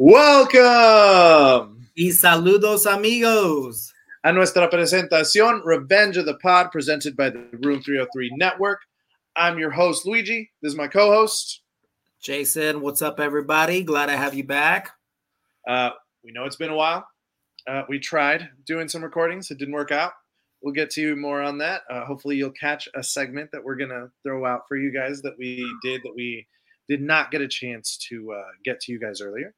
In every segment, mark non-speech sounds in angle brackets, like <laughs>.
Welcome Y saludos, amigos. a nuestra presentación Revenge of the Pod presented by the Room 303 Network. I'm your host, Luigi. This is my co host. Jason, what's up, everybody? Glad to have you back. Uh, we know it's been a while. Uh, we tried doing some recordings, it didn't work out. We'll get to you more on that. Uh, hopefully, you'll catch a segment that we're going to throw out for you guys that we did that we did not get a chance to uh, get to you guys earlier.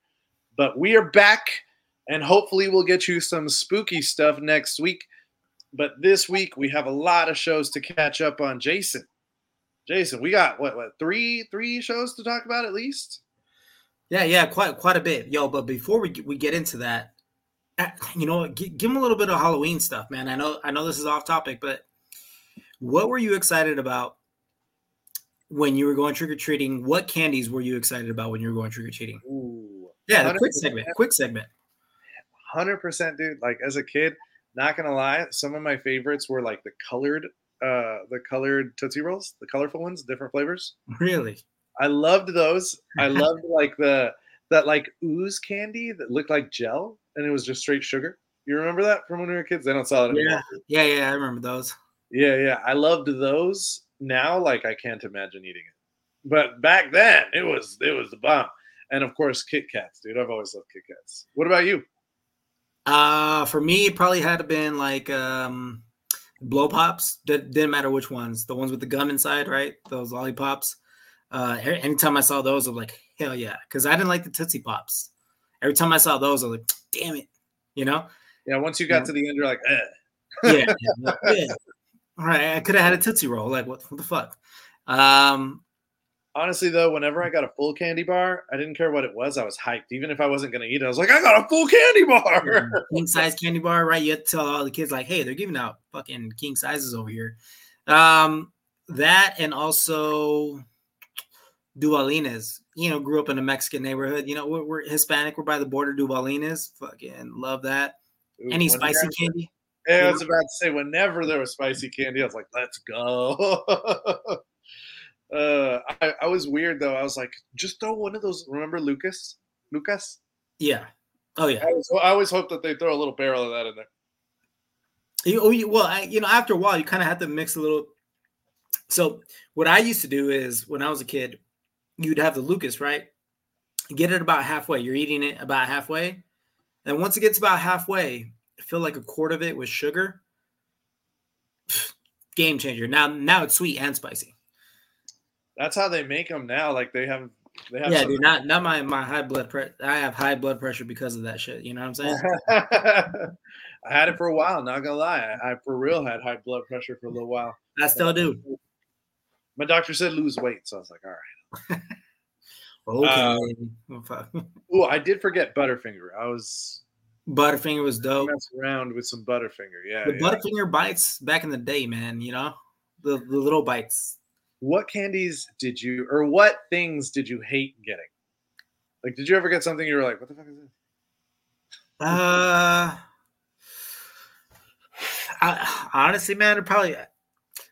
But we are back, and hopefully, we'll get you some spooky stuff next week. But this week, we have a lot of shows to catch up on. Jason, Jason, we got what, what three three shows to talk about at least. Yeah, yeah, quite quite a bit, yo. But before we we get into that, uh, you know, g- give them a little bit of Halloween stuff, man. I know I know this is off topic, but what were you excited about when you were going trick or treating? What candies were you excited about when you were going trick or treating? Yeah, the quick segment. Quick segment. hundred percent, dude. Like as a kid, not gonna lie, some of my favorites were like the colored, uh, the colored Tootsie Rolls, the colorful ones, different flavors. Really? I loved those. I <laughs> loved like the that like ooze candy that looked like gel and it was just straight sugar. You remember that from when we were kids? They don't sell it anymore. Yeah, yeah, yeah. I remember those. Yeah, yeah. I loved those. Now, like I can't imagine eating it. But back then, it was it was the bomb. And of course, Kit Kats, dude. I've always loved Kit Kats. What about you? Uh for me, it probably had to been like um blow pops. D- didn't matter which ones. The ones with the gum inside, right? Those lollipops. Uh anytime I saw those, I'm like, hell yeah. Because I didn't like the Tootsie Pops. Every time I saw those, I was like, damn it. You know? Yeah, once you got Yeah. to the end, you're like, eh. Yeah. yeah, yeah. <laughs> All right. I could have had a Tootsie Roll. Like, what, what the fuck? Um, Honestly, though, whenever I got a full candy bar, I didn't care what it was. I was hyped. Even if I wasn't going to eat it, I was like, I got a full candy bar. <laughs> king size candy bar, right? You have to tell all the kids, like, hey, they're giving out fucking king sizes over here. Um, that and also Duvalines. You know, grew up in a Mexican neighborhood. You know, we're, we're Hispanic. We're by the border. Duvalines. Fucking love that. Ooh, Any spicy candy? Yeah, I was about to say, whenever there was spicy candy, I was like, let's go. <laughs> uh, I, I was weird, though. I was like, just throw one of those. Remember Lucas? Lucas? Yeah. Oh yeah. I always, I always hope that they throw a little barrel of that in there. You, oh, you, well, I, you know, after a while, you kind of have to mix a little. So, what I used to do is when I was a kid, you'd have the Lucas, right? Get it about halfway. You're eating it about halfway. And once it gets about halfway, fill like a quart of it with sugar. <sighs> Game changer. Now, now it's sweet and spicy. That's how they make them now. Like they have, they have. Yeah, dude. Not, not my my high blood pressure. I have high blood pressure because of that shit. You know what I'm saying? <laughs> I had it for a while. Not gonna lie, I, I for real had high blood pressure for a little while. I still do. My doctor said lose weight, so I was like, all right. <laughs> Okay. <laughs> Oh. Oh, I did forget Butterfinger. I was Butterfinger was dope. messing around with some Butterfinger. Yeah. the yeah. Butterfinger bites back in the day, man. You know, the the little bites. What candies did you, or what things did you hate getting? Like, did you ever get something you were like, what the fuck is this? Uh, I, honestly, man, it probably.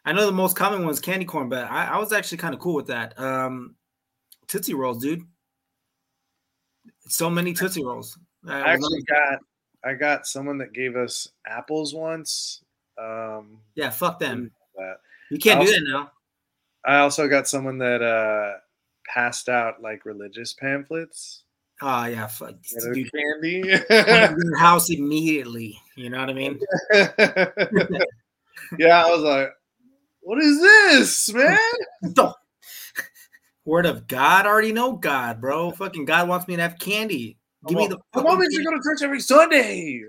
I know the most common one is candy corn, but I, I was actually kind of cool with that. Um, Tootsie Rolls, dude. So many Tootsie Rolls. Uh, I actually got, I got someone that gave us apples once. Um, yeah, fuck them. You can't do that now. I also got someone that uh, passed out like religious pamphlets. Oh yeah, fuck. Dude, candy. <laughs> your house immediately. You know what I mean? <laughs> yeah, I was like, what is this, man? <laughs> Word of God, I already know God, bro. Fucking God wants me to have candy. Give me the. Mom makes you candy. go to church every Sunday.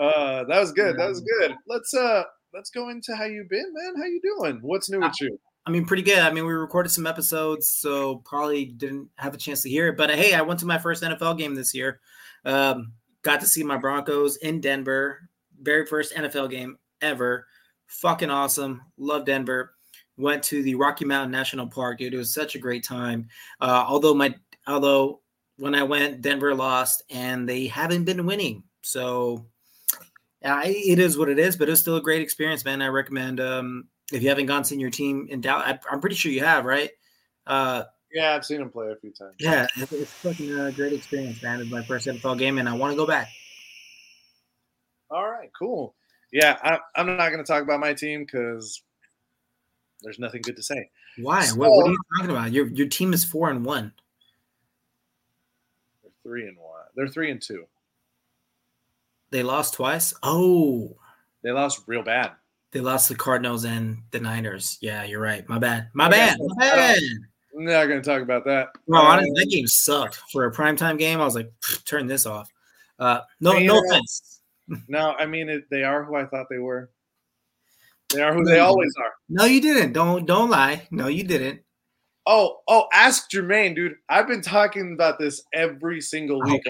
uh, that was good. That was good. Let's uh, let's go into how you been, man. How you doing? What's new with you? I mean, pretty good. I mean, we recorded some episodes, so probably didn't have a chance to hear it. But uh, hey, I went to my first NFL game this year. Um, got to see my Broncos in Denver. Very first NFL game ever. Fucking awesome. Love Denver. Went to the Rocky Mountain National Park, dude. It was such a great time. Uh, although my although when I went, Denver lost, and they haven't been winning. So uh, it is what it is, but it was still a great experience, man. I recommend um, if you haven't gone seen your team in Dallas. I, I'm pretty sure you have, right? Uh, Yeah, I've seen him play a few times. Yeah, it's, it's fucking a great experience, man. It's my first NFL game, and I want to go back. All right, cool. Yeah, I, I'm not going to talk about my team because there's nothing good to say. Why? what, what, are you talking about? Your your team is four and one. They're three and one. They're three and two. They lost twice. Oh, they lost real bad. They lost the Cardinals and the Niners. Yeah, you're right. My bad. My bad. My bad. I'm not going to talk about that. No, honestly, that game sucked for a primetime game. I was like, turn this off. Uh, no, no offense. No, I mean it, they are who I thought they were. They are who they always are. No, you didn't. Don't don't lie. No, you didn't. Oh, oh, ask Jermaine, dude. I've been talking about this every single week.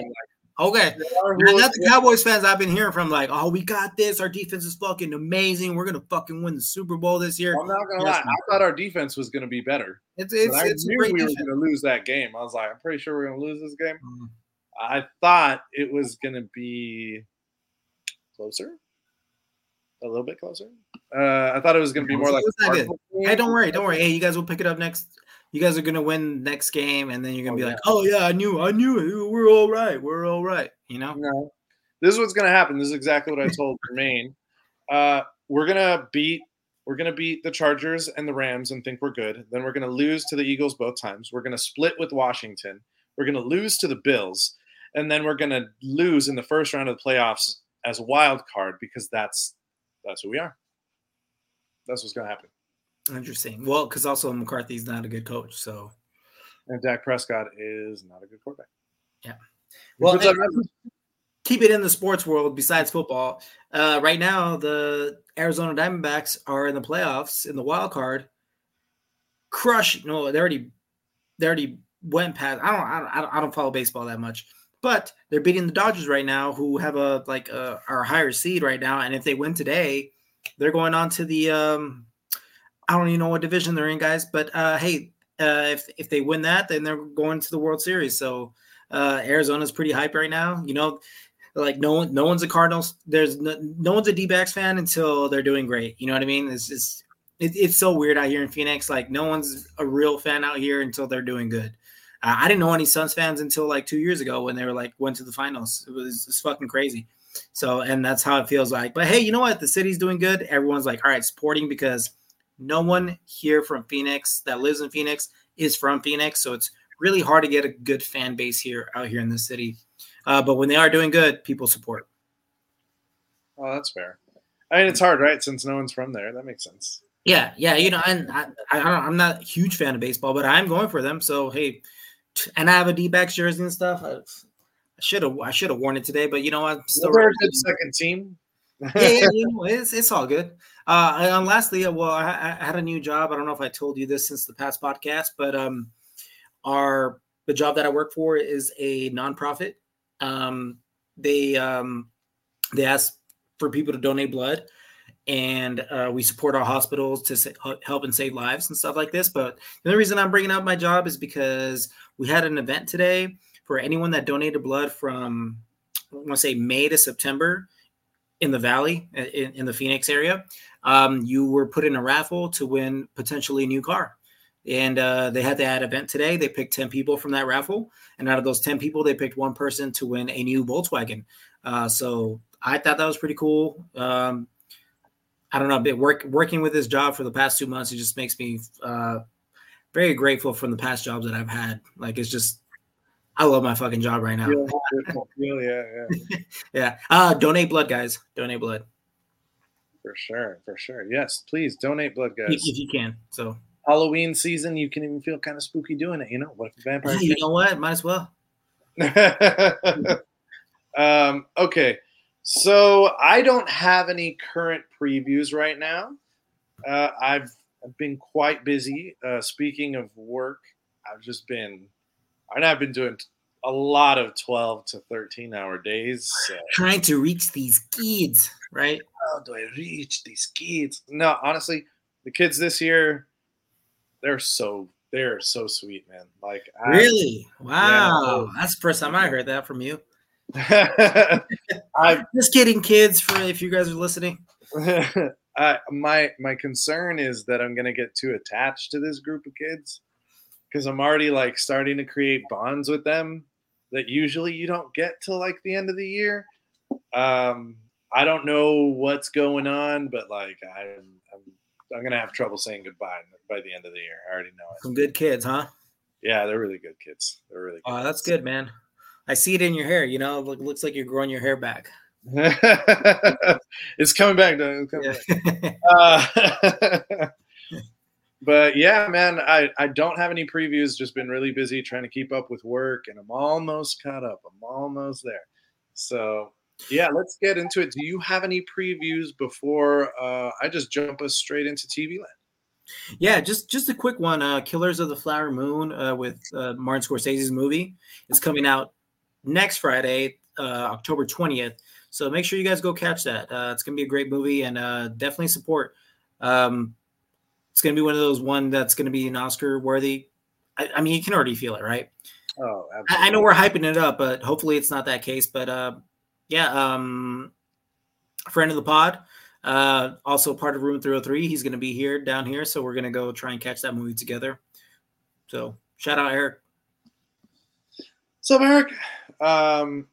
Okay. Okay. Not the Cowboys fans I've been hearing from, like, oh, we got this. Our defense is fucking amazing. We're gonna fucking win the Super Bowl this year. I'm not gonna lie. I thought our defense was gonna be better. It's it's, I it's knew we defense. were gonna lose that game. I was like, I'm pretty sure we're gonna lose this game. Mm-hmm. I thought it was gonna be closer, a little bit closer. Uh, I thought it was gonna be more like. Hey, don't worry, don't worry. Hey, you guys will pick it up next you guys are gonna win next game, and then you're gonna oh, be yeah. like, "Oh yeah, I knew, I knew it. We're all right. We're all right." You know? No, this is what's gonna happen. This is exactly what I told <laughs> Jermaine. Uh, we're gonna beat, we're gonna beat the Chargers and the Rams and think we're good. Then we're gonna lose to the Eagles both times. We're gonna split with Washington. We're gonna lose to the Bills, and then we're gonna lose in the first round of the playoffs as a wild card because that's that's who we are. That's what's gonna happen. Interesting. Well, because also McCarthy's not a good coach, so. And Dak Prescott is not a good quarterback. Yeah. Well, keep it in the sports world besides football. Uh, right now, the Arizona Diamondbacks are in the playoffs in the wild card. Crush. No, they already they already went past. I don't I don't I don't follow baseball that much, but they're beating the Dodgers right now, who have a like a, our higher seed right now. And if they win today, they're going on to the um I don't even know what division they're in, guys. But uh, hey, uh, if if they win that, then they're going to the World Series. So uh, Arizona's pretty hype right now. You know, like no one, no one's a Cardinals. There's no, no one's a D-backs fan until they're doing great. You know what I mean? It's just it, it's so weird out here in Phoenix. Like no one's a real fan out here until they're doing good. Uh, I didn't know any Suns fans until like two years ago when they were like went to the finals. It was it's fucking crazy. So and that's how it feels like. But hey, you know what? The city's doing good. Everyone's like, all right, supporting because no one here from Phoenix that lives in Phoenix is from Phoenix, so it's really hard to get a good fan base here out here in the city. Uh, but when they are doing good, people support. Oh, that's fair. I mean, it's hard, right? Since no one's from there, that makes sense. Yeah, yeah. You know, and I, I, I am not a huge fan of baseball, but I'm going for them. So hey, and I have a D-backs jersey and stuff. I should have I should have worn it today, but you know what? Still a good second team yeah, yeah <laughs> you know, it's, it's all good. Uh, and lastly, uh, well, I, I, had a new job. I don't know if I told you this since the past podcast, but um, our the job that I work for is a nonprofit. Um, they um, they ask for people to donate blood, and uh, we support our hospitals to sa- help and save lives and stuff like this. But the only reason I'm bringing up my job is because we had an event today for anyone that donated blood from I want to say May to September in the valley in, in the phoenix area um, you were put in a raffle to win potentially a new car. And uh, they had that event today. They picked 10 people from that raffle. And out of those 10 people they picked one person to win a new volkswagen. Uh, so i thought that was pretty cool. Um, i don't know work, working with this job for the past two months it just makes me uh, very grateful from the past jobs that i've had. Like it's just I love my fucking job right now. yeah, yeah, yeah. <laughs> yeah. Uh, donate blood, guys. Donate blood. For sure, for sure. Yes, please donate blood, guys. If, if you can. So Halloween season, you can even feel kind of spooky doing it. You know, what if vampire? you know what? Might as well. <laughs> um, okay, so I don't have any current previews right now. Uh, I've, I've been quite busy. Uh, speaking of work, I've just been and I've been doing a lot of 12 to 13 hour days. So. Trying to reach these kids, right? How do I reach these kids? No, honestly, the kids this year, they're so they're so sweet, man. Like I, really, wow, yeah, that's the first time I heard that from you. <laughs> I'm just kidding, kids. For if you guys are listening, <laughs> I, my my concern is that I'm gonna get too attached to this group of kids because I'm already like starting to create bonds with them that usually you don't get till like the end of the year. Um, I don't know what's going on, but like I'm, I'm, I'm gonna have trouble saying goodbye by the end of the year. I already know it. Some good kids, huh? Yeah, they're really good kids. They're really. Good oh, that's good, man. I see it in your hair. You know, it looks like you're growing your hair back. <laughs> it's coming back. Though. It's coming back. <laughs> Uh, <laughs> but yeah, man, I, I don't have any previews. Just been really busy trying to keep up with work, and I'm almost caught up. I'm almost there. So yeah, let's get into it. Do you have any previews before uh, I just jump us straight into TV land? Yeah, just just a quick one. Uh, Killers of the Flower Moon uh, with uh, Martin Scorsese's movie is coming out next Friday, uh, October twentieth. So make sure you guys go catch that. Uh, it's gonna be a great movie and uh, definitely support. Um, it's gonna be one of those one that's gonna be an Oscar worthy. I, I, mean, you can already feel it, right? Oh, I, I, know we're hyping it up, but hopefully it's not that case. But uh, yeah, um, friend of the pod, uh, also part of Room 303. He's gonna be here down here, so we're gonna go try and catch that movie together. So shout out Eric. So Eric, um,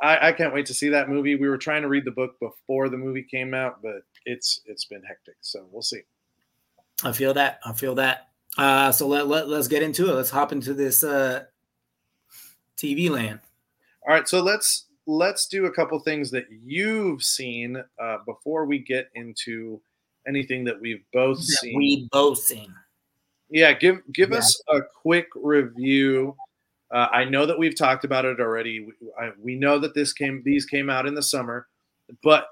I, I can't wait to see that movie. We were trying to read the book before the movie came out, but it's it's been hectic. So we'll see. I feel that. I feel that. Uh, so let, let let's get into it. Let's hop into this uh, TV land. All right. So let's let's do a couple things that you've seen uh, before we get into anything that we've both that seen. We both seen. Yeah. Give give yeah. us a quick review uh, I know that we've talked about it already. We, I, we know that this came; these came out in the summer, but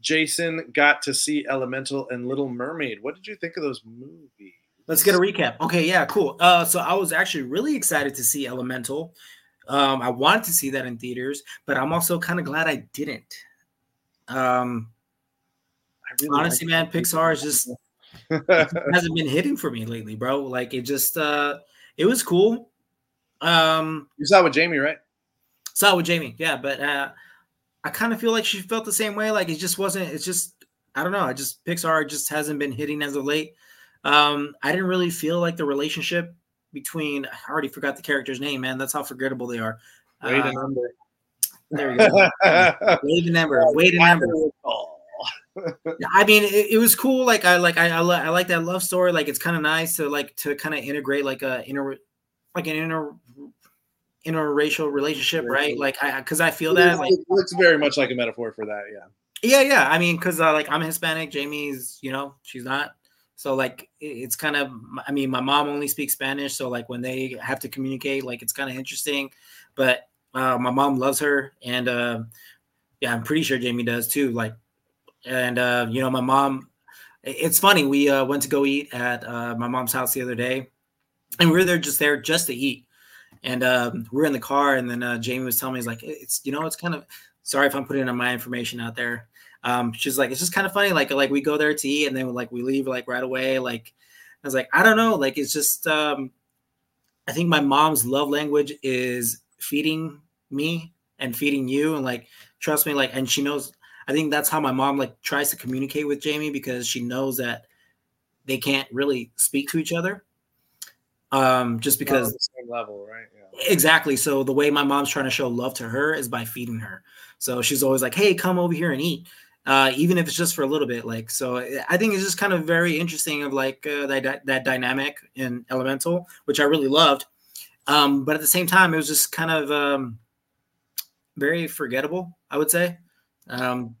Jason got to see Elemental and Little Mermaid. What did you think of those movies? Let's get a recap. Okay, yeah, cool. Uh, so I was actually really excited to see Elemental. Um, I wanted to see that in theaters, but I'm also kind of glad I didn't. Um, I really honestly, like man, Pixar is just <laughs> hasn't been hitting for me lately, bro. Like it just, uh, it was cool. Um, you saw with Jamie, right? Saw with Jamie, yeah. But uh, I kind of feel like she felt the same way. Like it just wasn't. It's just I don't know. I just Pixar just hasn't been hitting as of late. Um, I didn't really feel like the relationship between. I already forgot the character's name, man. That's how forgettable they are. Wait uh, number. There you go. <laughs> Wade and Ember. Wade and Ember. I mean, it, it, was cool. Like I like I I, I like that love story. Like it's kind of nice to like to kind of integrate like a inner like an inner interracial relationship, right? Like I because I feel that like it's very much like a metaphor for that, yeah. Yeah, yeah. I mean, because uh, like I'm Hispanic, Jamie's, you know, she's not. So like it's kind of I mean, my mom only speaks Spanish, so like when they have to communicate, like it's kind of interesting. But uh, my mom loves her, and uh, yeah, I'm pretty sure Jamie does too. Like, and uh, you know, my mom. It's funny. We uh, went to go eat at uh, my mom's house the other day, and we were there just there just to eat. And um, we're in the car, and then uh, Jamie was telling me, "He's like, it's you know, it's kind of sorry if I'm putting my information out there." Um, she's like, "It's just kind of funny, like like we go there to eat, and then like we leave like right away." Like I was like, I don't know, like it's just um, I think my mom's love language is feeding me and feeding you, and like trust me, like, and she knows. I think that's how my mom like tries to communicate with Jamie because she knows that they can't really speak to each other um, just because same level, right? Yeah. Exactly. So the way my mom's trying to show love to her is by feeding her. So she's always like, "Hey, come over here and eat," uh, even if it's just for a little bit. Like, so I think it's just kind of very interesting of like uh, that that dynamic in Elemental, which I really loved. Um, but at the same time, it was just kind of um, very forgettable. I would say. Um,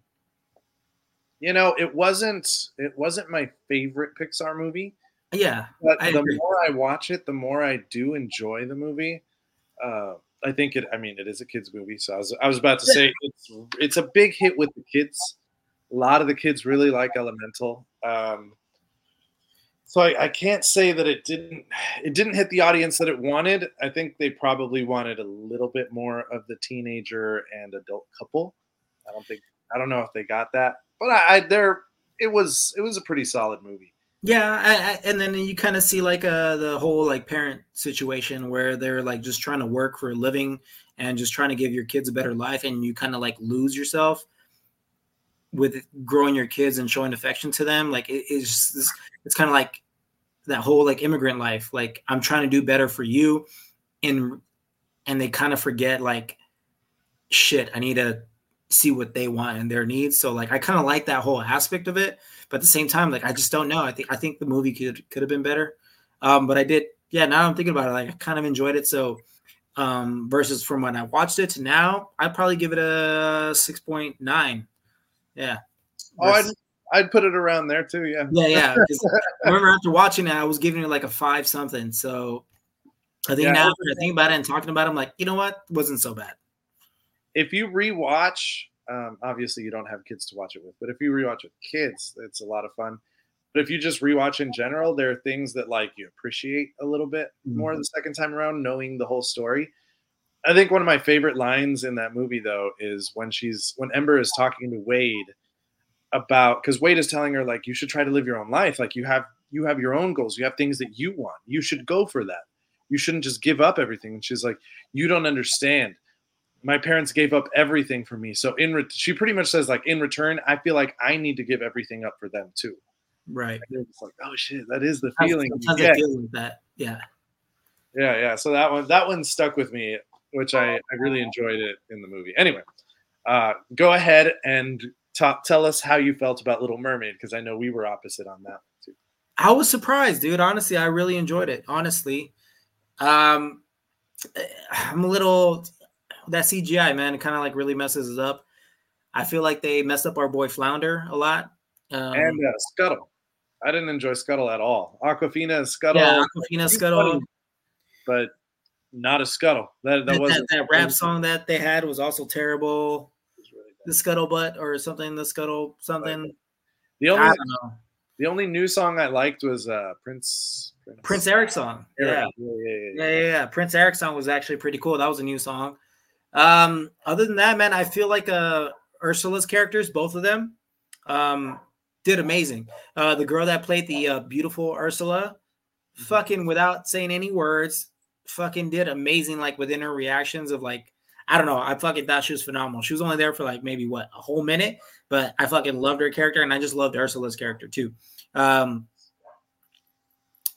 you know, it wasn't it wasn't my favorite Pixar movie yeah. But I the agree. more I watch it, the more I do enjoy the movie. Uh, I think it. I mean, it is a kids movie, so I was I was about to say <laughs> it's it's a big hit with the kids. A lot of the kids really like Elemental. Um, so I, I, can't say that it didn't it didn't hit the audience that it wanted. I think they probably wanted a little bit more of the teenager and adult couple. I don't think I don't know if they got that, but I, I there it was it was a pretty solid movie. Yeah, I, I, and then you kind of see like uh the whole like parent situation where they're like just trying to work for a living and just trying to give your kids a better life, and you kind of like lose yourself with growing your kids and showing affection to them. Like it, it's just, it's kind of like that whole like immigrant life. Like I'm trying to do better for you, and and they kind of forget like shit. I need to see what they want and their needs. So like I kind of like that whole aspect of it, but at the same time, like I just don't know. I think I think the movie could could have been better. Um, but I did, yeah. Now I'm thinking about it, like I kind of enjoyed it. So um, versus from when I watched it to now, I'd probably give it a six point nine. Yeah. Oh, I'd, I'd put it around there too. Yeah. Yeah, yeah. <laughs> I remember after watching it, I was giving it like a five something. So I think yeah, now after I think about it and talking about it, I'm like, you know what? It wasn't so bad. If you rewatch, um, obviously you don't have kids to watch it with, but if you rewatch with kids, it's a lot of fun. But if you just rewatch in general, there are things that like you appreciate a little bit mm-hmm. more the second time around, knowing the whole story. I think one of my favorite lines in that movie though is when she's when Ember is talking to Wade about because Wade is telling her like you should try to live your own life. Like you have you have your own goals, you have things that you want. You should go for that. You shouldn't just give up everything. And she's like, you don't understand. My parents gave up everything for me. So in re- she pretty much says like in return, I feel like I need to give everything up for them too. Right. It's like, oh shit, that is the feeling. I feel like that. Yeah. Yeah, yeah. So that one, that one stuck with me, which I, I really enjoyed it in the movie. Anyway, uh, go ahead and tell us how you felt about Little Mermaid because I know we were opposite on that too. I was surprised, dude. Honestly, I really enjoyed it. Honestly, um, I'm a little that CGI man. It kind of like really messes us up. I feel like they messed up our boy Flounder a lot. Um, and uh, Scuttle. I didn't enjoy Scuttle at all. Awkwafina and Scuttle. Yeah, Awkwafina Scuttle. Funny, but not a Scuttle. That that, was that, that rap song that they had was also terrible. Really the Scuttlebutt or something. The Scuttle something. The only the only new song I liked was uh, Prince. Prince, Prince Eric song. Yeah. Yeah. Yeah, yeah, yeah. yeah, yeah, Prince Eric song was actually pretty cool. That was a new song. Um, other than that, man, I feel like uh Ursula's characters, both of them, um, did amazing. Uh, the girl that played the uh, beautiful Ursula, mm-hmm. fucking without saying any words, fucking did amazing. Like within her reactions of like, I don't know, I fucking thought she was phenomenal. She was only there for like maybe what a whole minute, but I fucking loved her character, and I just loved Ursula's character too. Um,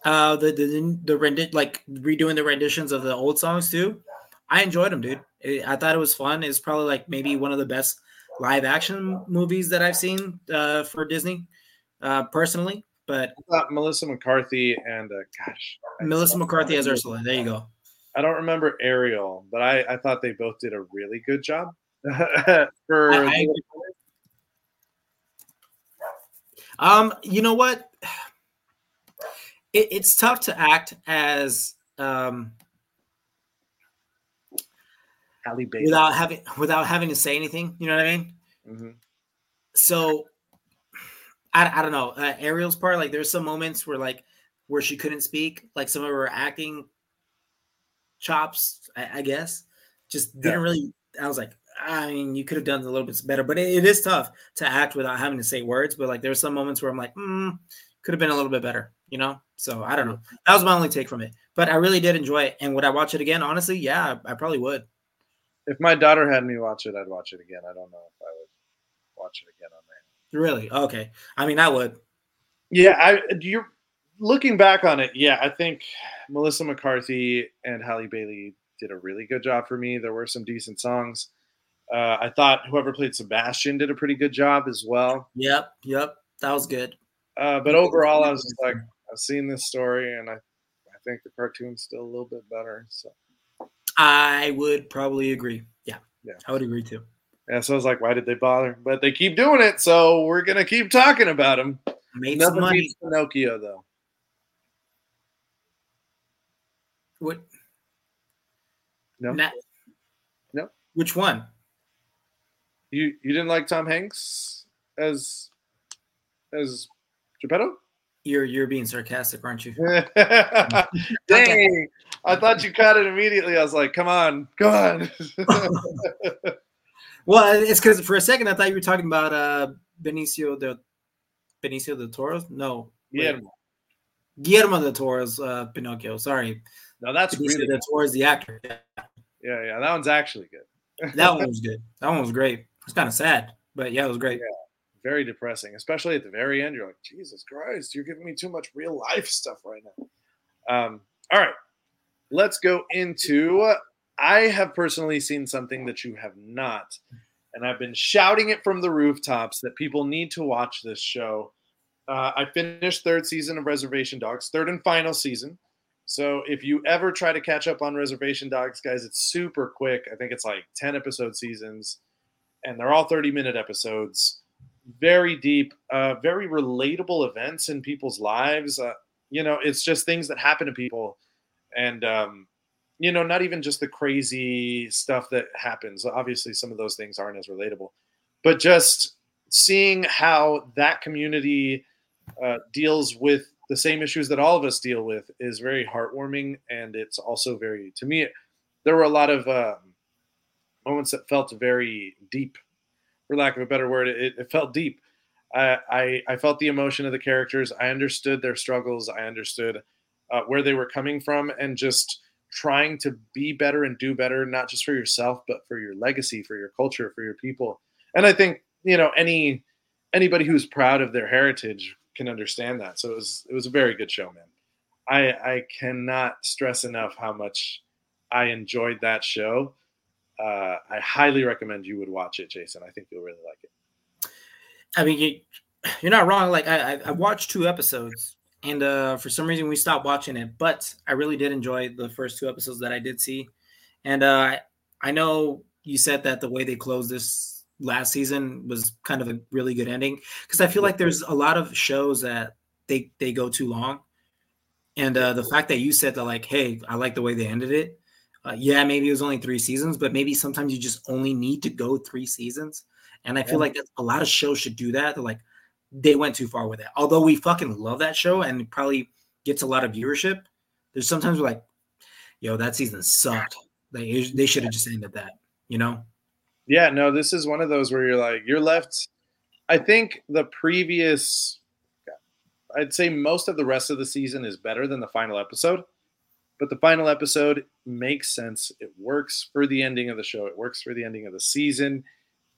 uh, the the the rendi- like redoing the renditions of the old songs too. I enjoyed them, dude. It, I thought it was fun. It's probably like maybe one of the best live action movies that I've seen uh, for Disney, uh, personally. But Melissa McCarthy and uh, gosh, Melissa McCarthy as Ursula. There you go. I don't remember Ariel, but I, I thought they both did a really good job. <laughs> for I, I um, you know what? <sighs> It, it's tough to act as um Halle Bailey without having without having to say anything. You know what I mean? Mm-hmm. So I, I don't know uh, Ariel's part. Like there's some moments where like where she couldn't speak. Like some of her acting chops, I, I guess, just didn't yeah. really. I was like, I mean, you could have done a little bit better, but it, it is tough to act without having to say words. But like, there's some moments where I'm like, mm, could have been a little bit better, you know. So I don't know. That was my only take from it, but I really did enjoy it. And would I watch it again? Honestly, yeah, I, I probably would if my daughter had me watch it, I'd watch it again. I don't know if I would watch it again on there. Really? Okay. I mean, I would. Yeah, I you're looking back on it. Yeah, I think Melissa McCarthy and Halle Bailey did a really good job for me. There were some decent songs. Uh, I thought whoever played Sebastian did a pretty good job as well. Yep, yep, that was good. Uh, but overall, I was just like, I've seen this story, and I, I think the cartoon's still a little bit better. So I would probably agree. Yeah. Yeah. I would agree too. Yeah. So I was like, why did they bother? But they keep doing it. So we're going to keep talking about them. Made Nothing some money. Pinocchio, though. What? No. Not, no. Which one? You you didn't like Tom Hanks as as Geppetto? You're you're being sarcastic, aren't you? <laughs> Dang! I thought you caught it immediately. I was like, "Come on, come on." <laughs> well, it's because for a second I thought you were talking about uh, Benicio de Benicio del Toro. No, Guillermo. Guillermo del Toro's uh, Pinocchio. Sorry. No, that's Benicio really del Toro's the actor. Yeah. yeah, yeah, that one's actually good. that one <laughs> was good. That one was great. It's kind of sad, but yeah, it was great. Yeah, very depressing, especially at the very end. You're like, Jesus Christ, you're giving me too much real life <laughs> stuff right now. Um, all right, let's go into. I have personally seen something that you have not, and I've been shouting it from the rooftops that people need to watch this show. Uh, I finished third season of Reservation Dogs, third and final season. So if you ever try to catch up on Reservation Dogs, guys, it's super quick. I think it's like 10 episode seasons, and they're all 30 minute episodes. Very deep, uh, very relatable events in people's lives. Uh, you know, it's just things that happen to people. And, um, you know, not even just the crazy stuff that happens. Obviously, some of those things aren't as relatable, but just seeing how that community uh, deals with the same issues that all of us deal with is very heartwarming and it's also very to me there were a lot of um, moments that felt very deep for lack of a better word it, it felt deep I, I, I felt the emotion of the characters i understood their struggles i understood uh, where they were coming from and just trying to be better and do better not just for yourself but for your legacy for your culture for your people and i think you know any anybody who's proud of their heritage can understand that. So it was it was a very good show, man. I I cannot stress enough how much I enjoyed that show. Uh, I highly recommend you would watch it, Jason. I think you'll really like it. I mean, you, you're not wrong. Like I, I watched two episodes, and uh, for some reason we stopped watching it. But I really did enjoy the first two episodes that I did see, and uh, I know you said that the way they closed this last season was kind of a really good ending because I feel like there's a lot of shows that they they go too long, and uh, the fact that you said that like, hey, I like the way they ended it. Uh, yeah, maybe it was only three seasons, but maybe sometimes you just only need to go three seasons. And I feel like a lot of shows should do that. They're like, they went too far with it. Although we fucking love that show and it probably gets a lot of viewership, there's sometimes we're like, yo, that season sucked. Like they should have just ended that, you know? Yeah, no, this is one of those where you're like, you're left. I think the previous, I'd say most of the rest of the season is better than the final episode, but the final episode makes sense. It works for the ending of the show, it works for the ending of the season,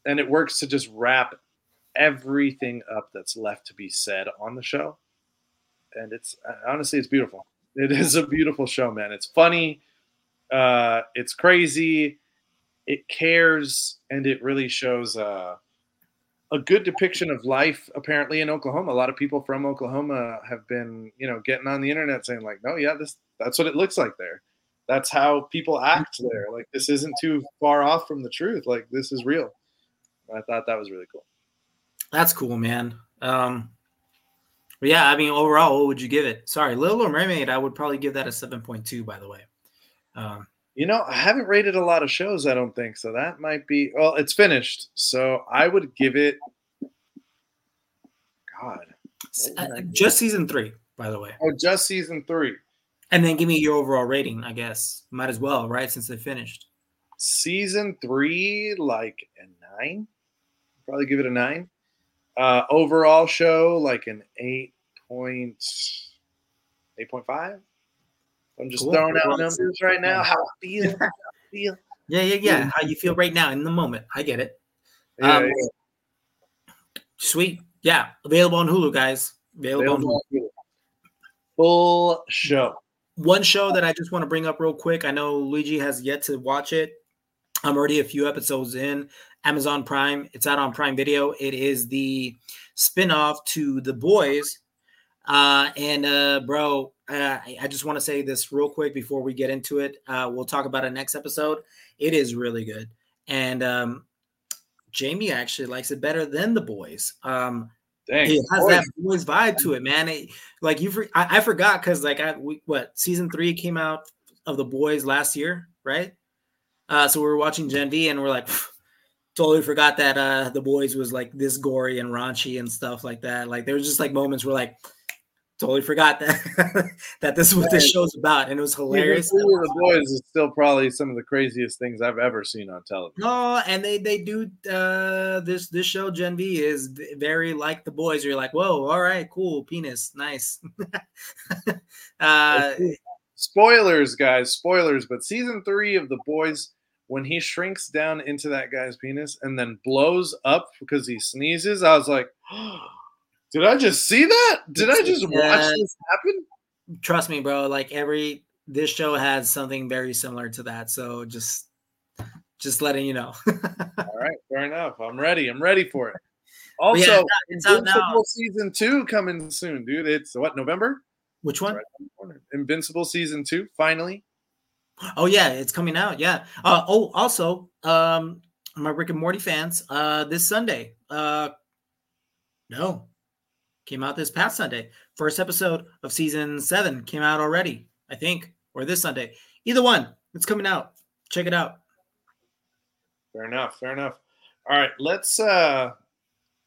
and it works to just wrap everything up that's left to be said on the show. And it's honestly, it's beautiful. It is a beautiful show, man. It's funny, uh, it's crazy it cares and it really shows uh, a good depiction of life apparently in Oklahoma. A lot of people from Oklahoma have been, you know, getting on the internet saying like, "No, yeah, this that's what it looks like there. That's how people act there. Like this isn't too far off from the truth. Like this is real." I thought that was really cool. That's cool, man. Um yeah, I mean, overall, what would you give it? Sorry, Little Mermaid, I would probably give that a 7.2, by the way. Um, you know, I haven't rated a lot of shows, I don't think. So that might be well, it's finished. So I would give it God. Uh, just season three, by the way. Oh, just season three. And then give me your overall rating, I guess. Might as well, right? Since they finished. Season three, like a nine. Probably give it a nine. Uh overall show, like an eight point eight point five. I'm just cool. throwing out numbers right now. How I feel. <laughs> How I feel. Yeah, yeah, yeah. How you feel right now in the moment. I get it. Yeah, um, yeah. Sweet. Yeah. Available on Hulu, guys. Available, Available on Hulu. Full show. One show that I just want to bring up real quick. I know Luigi has yet to watch it. I'm already a few episodes in. Amazon Prime. It's out on Prime Video. It is the spin-off to The Boys. Uh, and uh, bro, uh, I just want to say this real quick before we get into it. Uh, we'll talk about it next episode. It is really good, and um, Jamie actually likes it better than the boys. Um, Dang, it has boys. that boys vibe to it, man. It, like you, I, I forgot because like I we, what season three came out of the boys last year, right? Uh, so we were watching Gen V, and we're like. totally forgot that uh the boys was like this gory and raunchy and stuff like that. Like there was just like moments where like totally forgot that <laughs> that this is what this show's about, and it was hilarious. Even the Boys is still probably some of the craziest things I've ever seen on television. No, and they they do uh, this this show Gen V is very like the boys. You're like, whoa, all right, cool, penis, nice. <laughs> uh, spoilers, guys, spoilers. But season three of the boys when he shrinks down into that guy's penis and then blows up because he sneezes, I was like, <gasps> did I just see that? Did I just Yeah. watch this happen? Trust me, bro. Like every this show has something very similar to that. So just just letting you know. <laughs> All right, fair enough. I'm ready. I'm ready for it. <laughs> Also, yeah, it's out now. Invincible season two coming soon, dude. It's what November? Which one? Right around the corner. Invincible season two, finally. Oh yeah, it's coming out. Yeah. Uh, oh, also, um, my Rick and Morty fans, uh, this Sunday. Uh, no, came out this past Sunday. First episode of season seven came out already, I think, or this Sunday. Either one, it's coming out. Check it out. Fair enough. Fair enough. All right, let's uh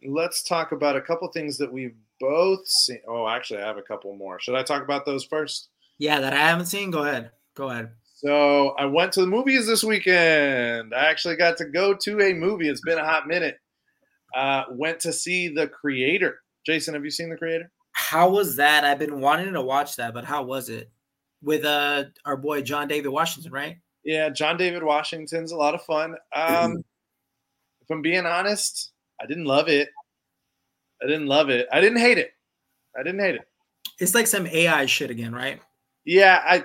let's talk about a couple things that we've both seen. Oh, actually, I have a couple more. Should I talk about those first? Yeah, that I haven't seen. Go ahead. Go ahead. So I went to the movies this weekend. I actually got to go to a movie. It's been a hot minute. Uh, went to see The Creator. Jason, have you seen The Creator? How was that? I've been wanting to watch that, but how was it? With uh our boy John David Washington, right? Yeah, John David Washington's a lot of fun. Um, <clears throat> if I'm being honest, I didn't love it. I didn't love it. I didn't hate it. I didn't hate it. It's like some AI shit again, right? Yeah, I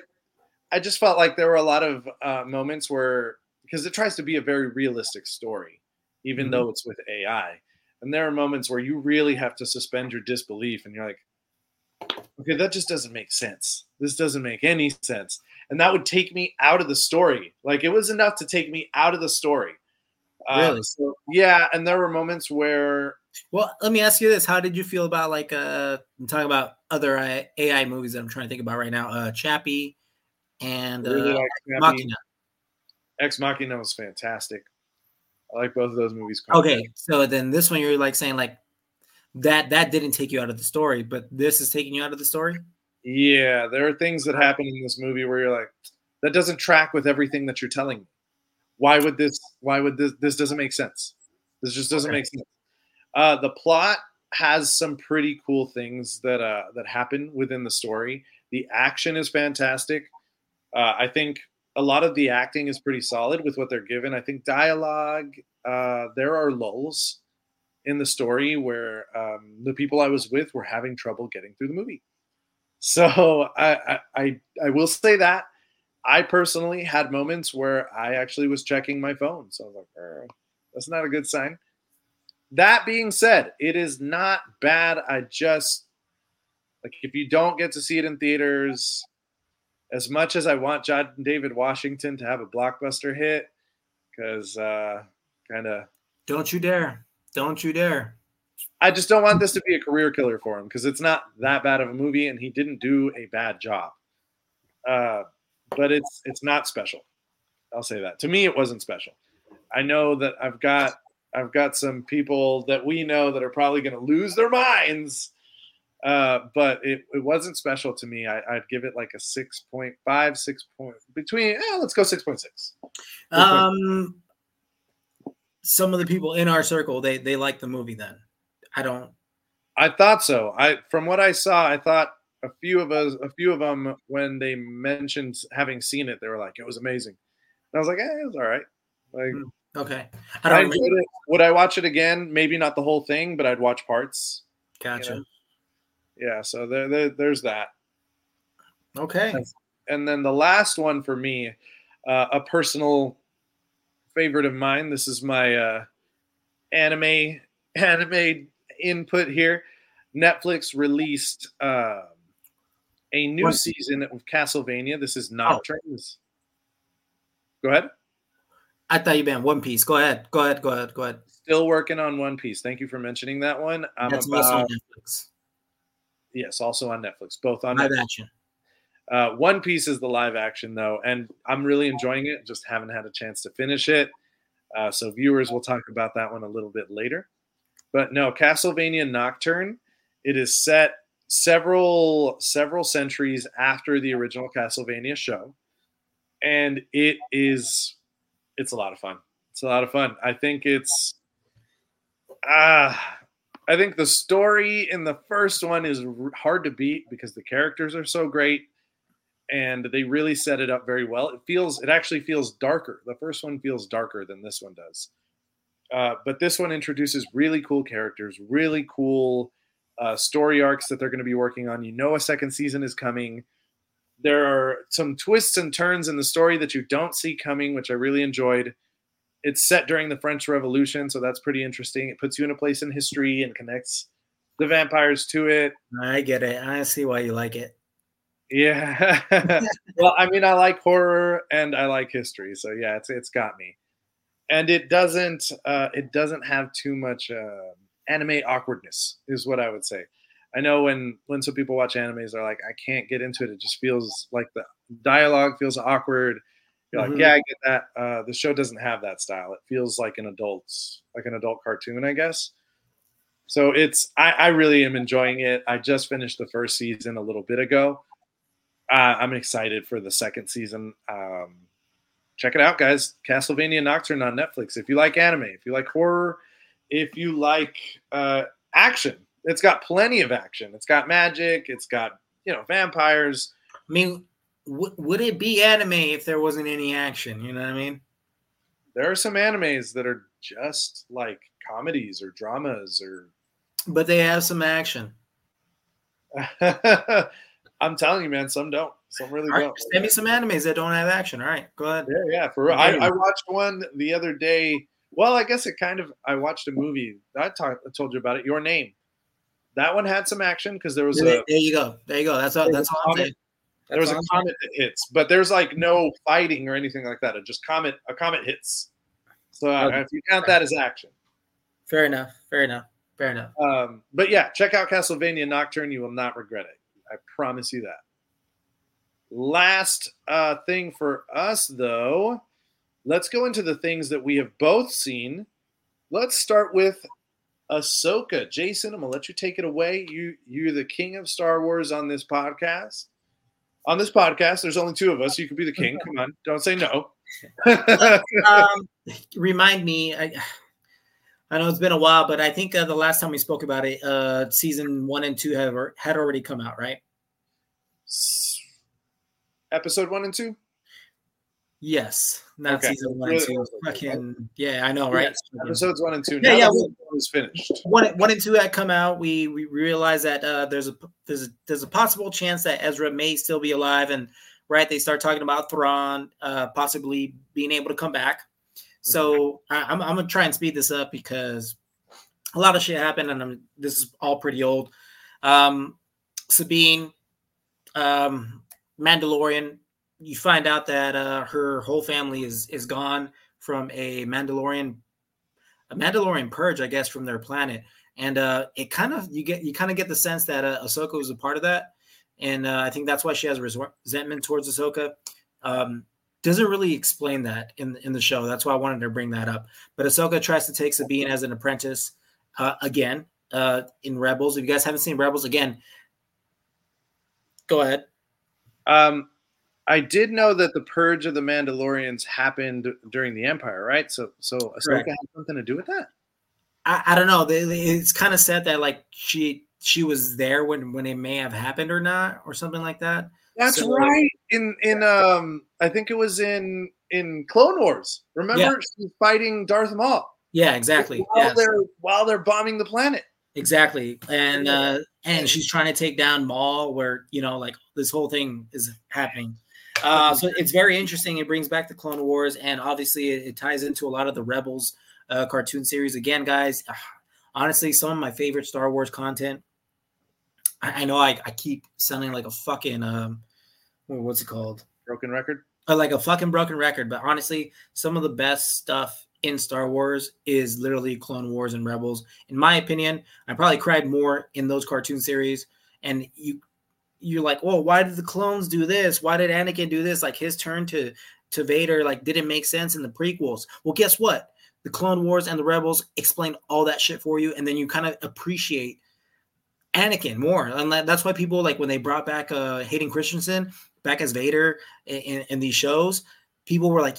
I just felt like there were a lot of uh, moments where because it tries to be a very realistic story, even Mhm. though it's with AI, and there are moments where you really have to suspend your disbelief, and you're like, okay, that just doesn't make sense. This doesn't make any sense, and that would take me out of the story. Like it was enough to take me out of the story. Uh, Really? so, yeah, and there were moments where Well, let me ask you this: How did you feel about like uh, I'm talking about other I- AI movies that I'm trying to think about right now? Uh, Chappie and really uh, liked Chappie. Machina. Ex Machina was fantastic. I like both of those movies. Okay, so then this one you're like saying like that that didn't take you out of the story, but this is taking you out of the story. Yeah, there are things that happen in this movie where you're like, that doesn't track with everything that you're telling me. Why would this? Why would this? This doesn't make sense. This just doesn't Okay. make sense. Uh, the plot has some pretty cool things that uh, that happen within the story. The action is fantastic. Uh, I think a lot of the acting is pretty solid with what they're given. I think dialogue. Uh, there are lulls in the story where um, the people I was with were having trouble getting through the movie. So <laughs> I, I I will say that I personally had moments where I actually was checking my phone. So I was like, "Er, that's not a good sign. That being said, it is not bad. I just like if you don't get to see it in theaters, as much as I want John David Washington to have a blockbuster hit, because uh, kind of Don't you dare! Don't you dare! I just don't want this to be a career killer for him because it's not that bad of a movie and he didn't do a bad job. Uh, but it's it's not special. I'll say that. To me, it wasn't special. I know that I've got I've got some people that we know that are probably going to lose their minds. Uh, but it, it wasn't special to me. I, I'd give it like a 6.5, 6 point between, eh, let's go 6.6. Um, some of the people in our circle they they like the movie. Then I don't. I thought so. I from what I saw, I thought a few of us, a few of them, when they mentioned having seen it, they were like, "It was amazing." And I was like, "Eh, it was all right." Like, Hmm, Okay, I I don't. it. Would I watch it again? Maybe not the whole thing, but I'd watch parts. Gotcha. know. Yeah, so there, there there's that. Okay. And then the last one for me, uh, a personal favorite of mine. This is my uh, anime <laughs> anime input here. Netflix released um a new What? season of Castlevania. This is Nocturne. This- Go ahead. I thought you meant One Piece. Go ahead. Go ahead. Go ahead. Go ahead. Still working on One Piece. Thank you for mentioning that one. I'm That's about, on Netflix. Yes, also on Netflix. Both on Live Netflix. action. Uh, One Piece is the live action though, and I'm really enjoying it. Just haven't had a chance to finish it. Uh, so viewers will talk about that one a little bit later. But no, Castlevania Nocturne. It is set several several centuries after the original Castlevania show, and it is it's a lot of fun. It's a lot of fun. I think it's ah. I think the story in the first one is hard to beat because the characters are so great and they really set it up very well. It feels, it actually feels darker. The first one feels darker than this one does. Uh, but this one introduces really cool characters, really cool uh, story arcs that they're going to be working on. You know, a second season is coming. There are some twists and turns in the story that you don't see coming, which I really enjoyed. It's set during the French Revolution, so that's pretty interesting. It puts you in a place in history and connects the vampires to it. I get it. I see why you like it. Yeah. <laughs> well, I mean, I like horror and I like history, so yeah, it's it's got me. And it doesn't uh, it doesn't have too much uh, anime awkwardness, is what I would say. I know when when some people watch animes, they're like, I can't get into it. It just feels like the dialogue feels awkward. You're like, mm-hmm. yeah, I get that. Uh, the show doesn't have that style. It feels like an adult's, like an adult cartoon, I guess. So it's, I, I really am enjoying it. I just finished the first season a little bit ago. Uh, I'm excited for the second season. Um, check it out, guys. Castlevania Nocturne on Netflix. If you like anime, if you like horror, if you like uh, action, it's got plenty of action. It's got magic. It's got you know vampires. I mean, w- would it be anime if there wasn't any action? You know what I mean? There are some animes that are just like comedies or dramas or. But they have some action. <laughs> I'm telling you, man. Some don't. Some really right, don't. Send me some animes that don't have action. All right, go ahead. Yeah, yeah. For real. I, I watched one the other day. Well, I guess it kind of. I watched a movie. I talked. I told you about it. Your name. That one had some action because there was there, a. There you go. There you go. That's all. That's all. There was a comet that hits, but there's like no fighting or anything like that. It just comet. A comet hits. So uh, okay. if you count that as action. Fair enough. Fair enough. Fair enough. Um, but yeah, check out Castlevania Nocturne. You will not regret it. I promise you that. Last uh, thing for us, though, let's go into the things that we have both seen. Let's start with Ahsoka. Jason, I'm gonna let you take it away. You you're the king of Star Wars on this podcast. On this podcast, there's only two of us. You could be the king. Come on, don't say no. <laughs> um, remind me. I, I know it's been a while, but I think uh, the last time we spoke about it, uh, season one and two have had already come out, right? Episode one and two. Yes, not okay. season one and two. Fucking yeah, I know, right? Yes. Episodes one and two. Yeah, now yeah. was finished. One, one and two had come out. We we realized that uh, there's a there's a, there's a possible chance that Ezra may still be alive, and right they start talking about Thrawn uh, possibly being able to come back. So I, am I'm, I'm gonna try and speed this up because a lot of shit happened, and I'm, this is all pretty old. Um, Sabine, um, Mandalorian you find out that uh, her whole family is is gone from a Mandalorian a Mandalorian purge, I guess, from their planet, and uh, it kind of you get you kind of get the sense that uh, Ahsoka was a part of that, and uh, I think that's why she has resentment towards Ahsoka. Um, doesn't really explain that in in the show. That's why I wanted to bring that up. But Ahsoka tries to take Sabine as an apprentice uh, again uh, in Rebels. If you guys haven't seen Rebels, again, go ahead. Um, I did know that the purge of the Mandalorians happened during the Empire, right? So, so Ahsoka had something to do with that. I, I don't know. It's kind of said that like she she was there when when it may have happened or not, or something like that. That's so, right. In in um, I think it was in in Clone Wars. Remember, yeah. she's fighting Darth Maul. Yeah, exactly. While yes. they're while they're bombing the planet. Exactly, and uh, and she's trying to take down Maul, where you know, like this whole thing is happening. Uh, so it's very interesting. It brings back the Clone Wars, and obviously it, it ties into a lot of the Rebels uh, cartoon series. Again, guys, honestly, some of my favorite Star Wars content. I, I know I, I, keep sounding like a fucking um, what's it called? Broken record. Uh, like a fucking broken record, but honestly, some of the best stuff in Star Wars is literally Clone Wars and Rebels. In my opinion, I probably cried more in those cartoon series. And you you're like, well, why did the clones do this? Why did Anakin do this? Like his turn to to Vader, like didn't make sense in the prequels. Well, guess what? The Clone Wars and the Rebels explain all that shit for you, and then you kind of appreciate Anakin more. And that's why people like when they brought back uh Hayden Christensen back as Vader in, in these shows, people were like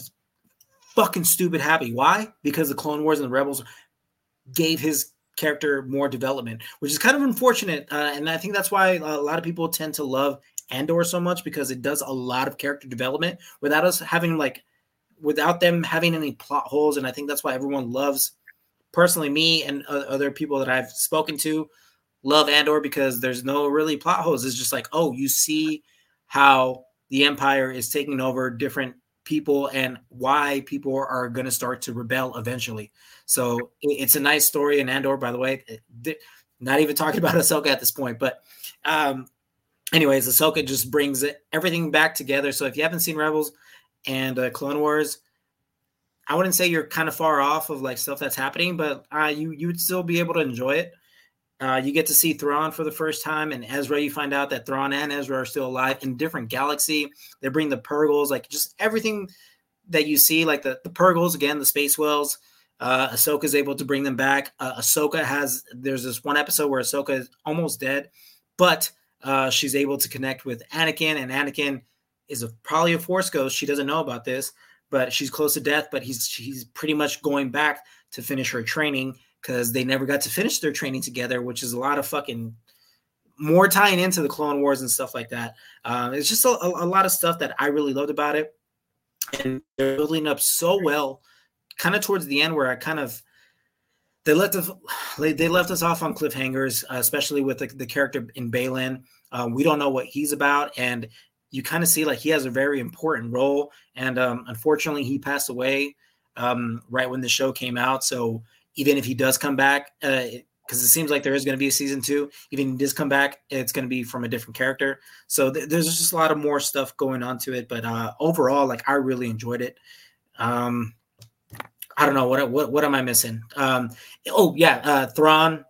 fucking stupid happy. Why? Because the Clone Wars and the Rebels gave his character more development, which is kind of unfortunate. Uh, and I think that's why a lot of people tend to love Andor so much because it does a lot of character development without us having like without them having any plot holes and I think that's why everyone loves personally me and other people that I've spoken to love Andor because there's no really plot holes. It's just like, oh, you see how the Empire is taking over different people and why people are going to start to rebel eventually. So it's a nice story in Andor, by the way. Not even talking about Ahsoka at this point, but um, anyways, Ahsoka just brings everything back together. So if you haven't seen Rebels and uh, Clone Wars, I wouldn't say you're kind of far off of like stuff that's happening, but uh, you you would still be able to enjoy it. Uh, you get to see Thrawn for the first time, and Ezra. You find out that Thrawn and Ezra are still alive in different galaxy. They bring the Purrgils, like just everything that you see, like the the Purrgils again, the space whales. Uh, Ahsoka is able to bring them back. Uh, Ahsoka has there's this one episode where Ahsoka is almost dead, but uh, she's able to connect with Anakin, and Anakin is a, probably a Force ghost. She doesn't know about this, but she's close to death. But he's he's pretty much going back to finish her training because they never got to finish their training together, which is a lot of fucking more tying into the Clone Wars and stuff like that. Uh, it's just a, a, lot of stuff that I really loved about it, and they're building up so well. Kind of towards the end, where I kind of they left us they left us off on cliffhangers, uh, especially with the, the, character in Baylan. Uh, we don't know what he's about, and you kind of see like he has a very important role. And um, unfortunately, he passed away um, right when the show came out. So even if he does come back, because uh, it seems like there is going to be a season two, even if he does come back, it's going to be from a different character. So th- there's just a lot of more stuff going on to it. But uh, overall, like I really enjoyed it. Um, I don't know what what what am I missing? Um, oh yeah, uh, Thrawn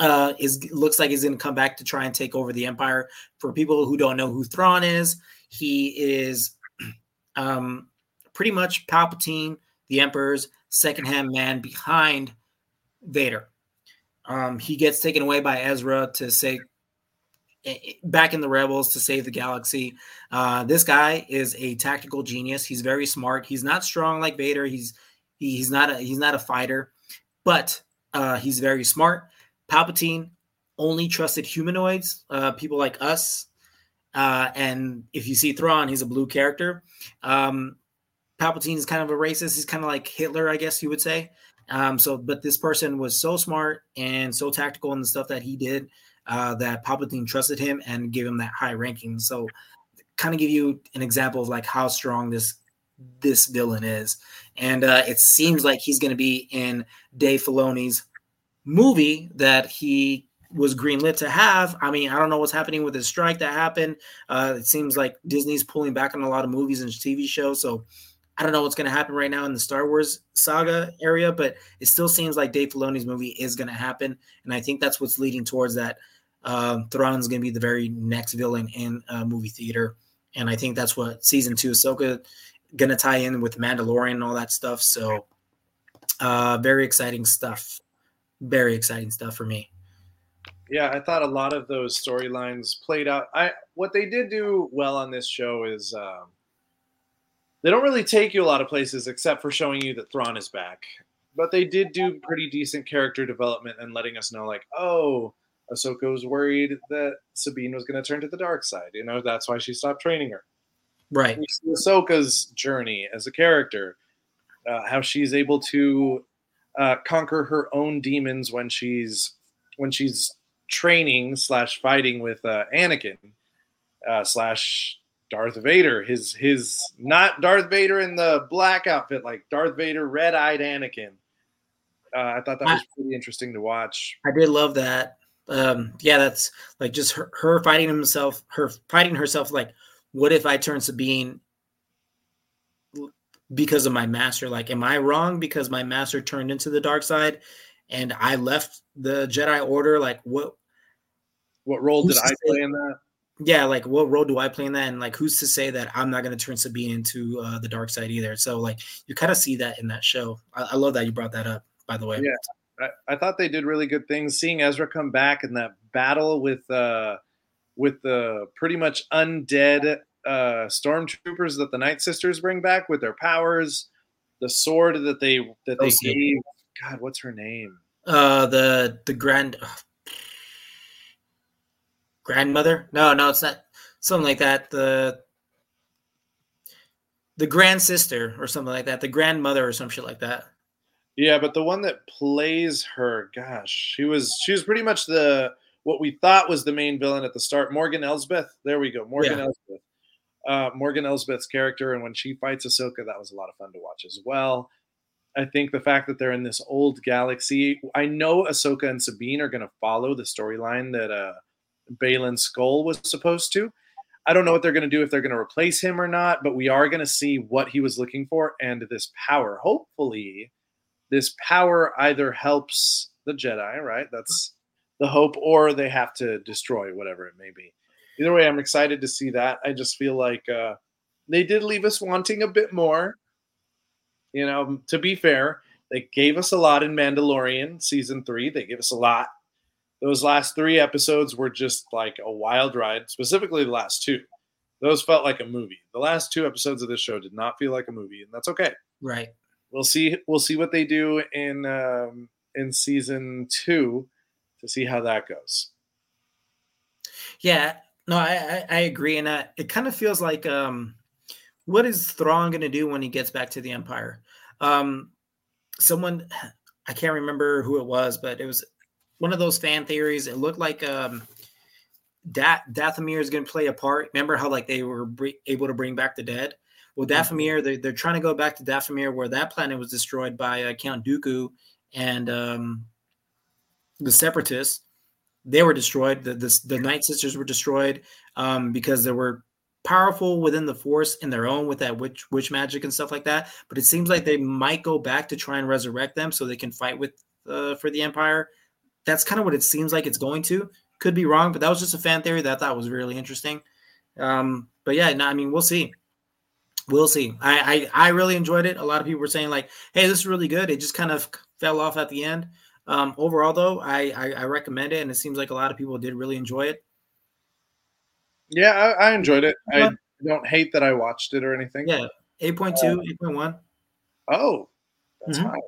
uh, is looks like he's going to come back to try and take over the empire. For people who don't know who Thrawn is, he is <clears throat> um, pretty much Palpatine, the Emperor's second hand man behind Vader. Um, he gets taken away by Ezra to say back in the rebels to save the galaxy. Uh, this guy is a tactical genius. He's very smart. He's not strong like Vader. He's he, he's not a he's not a fighter, but uh, he's very smart. Palpatine only trusted humanoids, uh, people like us. Uh, and if you see Thrawn, he's a blue character. Um, Palpatine is kind of a racist. He's kind of like Hitler, I guess you would say. Um, so, but this person was so smart and so tactical in the stuff that he did uh, that Palpatine trusted him and gave him that high ranking. So, kind of give you an example of like how strong this this villain is. And uh, it seems like he's going to be in Dave Filoni's movie that he was greenlit to have. I mean, I don't know what's happening with the strike that happened. Uh, it seems like Disney's pulling back on a lot of movies and TV shows. So I don't know what's going to happen right now in the Star Wars saga area, but it still seems like Dave Filoni's movie is going to happen, and I think that's what's leading towards that. Um, Thrawn's going to be the very next villain in a movie theater, and I think that's what season two Ahsoka going to tie in with Mandalorian and all that stuff. So, uh, very exciting stuff. Very exciting stuff for me. Yeah, I thought a lot of those storylines played out. I what they did do well on this show is. Um, they don't really take you a lot of places except for showing you that Thrawn is back. But they did do pretty decent character development and letting us know, like, oh, Ahsoka was worried that Sabine was going to turn to the dark side. You know, that's why she stopped training her. Right. Ahsoka's journey as a character, uh, how she's able to uh, conquer her own demons when she's when she's training slash fighting with uh, Anakin uh, slash Darth Vader, his his not Darth Vader in the black outfit, like Darth Vader, red-eyed Anakin. Uh, I thought that was pretty interesting to watch. I did love that. Um, yeah, that's like just her, her fighting himself, her fighting herself. Like, what if I turn Sabine because of my master? Like, am I wrong because my master turned into the dark side and I left the Jedi Order? Like, what? What role did I play in that? Yeah, like what role do I play in that? And like, who's to say that I'm not going to turn Sabine into uh, the dark side either? So like, you kind of see that in that show. I, I, love that you brought that up. By the way, yeah, I, I, thought they did really good things. Seeing Ezra come back in that battle with uh, with the pretty much undead uh, stormtroopers that the Night Sisters bring back with their powers, the sword that they that they gave. God, what's her name? Uh, the the grand grandmother. No, no, it's not. something like that. The the grand sister or something like that, the grandmother or some shit like that. Yeah, but the one that plays her, gosh, she was she was pretty much the what we thought was the main villain at the start. Morgan Elsbeth. There we go. Morgan yeah. Elsbeth. Uh, Morgan Elsbeth's character, and when she fights Ahsoka, that was a lot of fun to watch as well. I think the fact that they're in this old galaxy, I know Ahsoka and Sabine are going to follow the storyline that uh, Baylan Skoll was supposed to. I don't know what they're going to do if they're going to replace him or not, but we are going to see what he was looking for and this power. Hopefully, this power either helps the Jedi, right? That's the hope, or they have to destroy whatever it may be. Either way, I'm excited to see that. I just feel like uh, they did leave us wanting a bit more. You know, to be fair, they gave us a lot in Mandalorian season three. They gave us a lot those last three episodes were just like a wild ride, specifically the last two. Those felt like a movie. The last two episodes of this show did not feel like a movie, and that's okay. Right. We'll see. We'll see what they do in um, in season two to see how that goes. Yeah. No, I I, I agree, and I, it kind of feels like um, what is Thrawn going to do when he gets back to the Empire? Um, someone <sighs> I can't remember who it was, but it was one of those fan theories. It looked like um, da- Dathomir is going to play a part. Remember how like they were able to bring back the dead? Well, mm-hmm. Dathomir, they're, they're trying to go back to Dathomir where that planet was destroyed by uh, Count Dooku and um, the Separatists. They were destroyed. The, the, the Night Sisters were destroyed um, because they were powerful within the Force in their own with that witch witch magic and stuff like that. But it seems like they might go back to try and resurrect them so they can fight with uh, for the Empire that's kind of what it seems like it's going to. Could be wrong, but that was just a fan theory that I thought was really interesting. Um, but yeah, no, I mean, we'll see. We'll see. I, I, I really enjoyed it. A lot of people were saying like, "Hey, this is really good." It just kind of fell off at the end. Um, overall, though, I, I, I recommend it, and it seems like a lot of people did really enjoy it. Yeah, I, I enjoyed it. I don't hate that I watched it or anything. Yeah, 8.2, uh, 8.1. Oh, that's mm-hmm. high.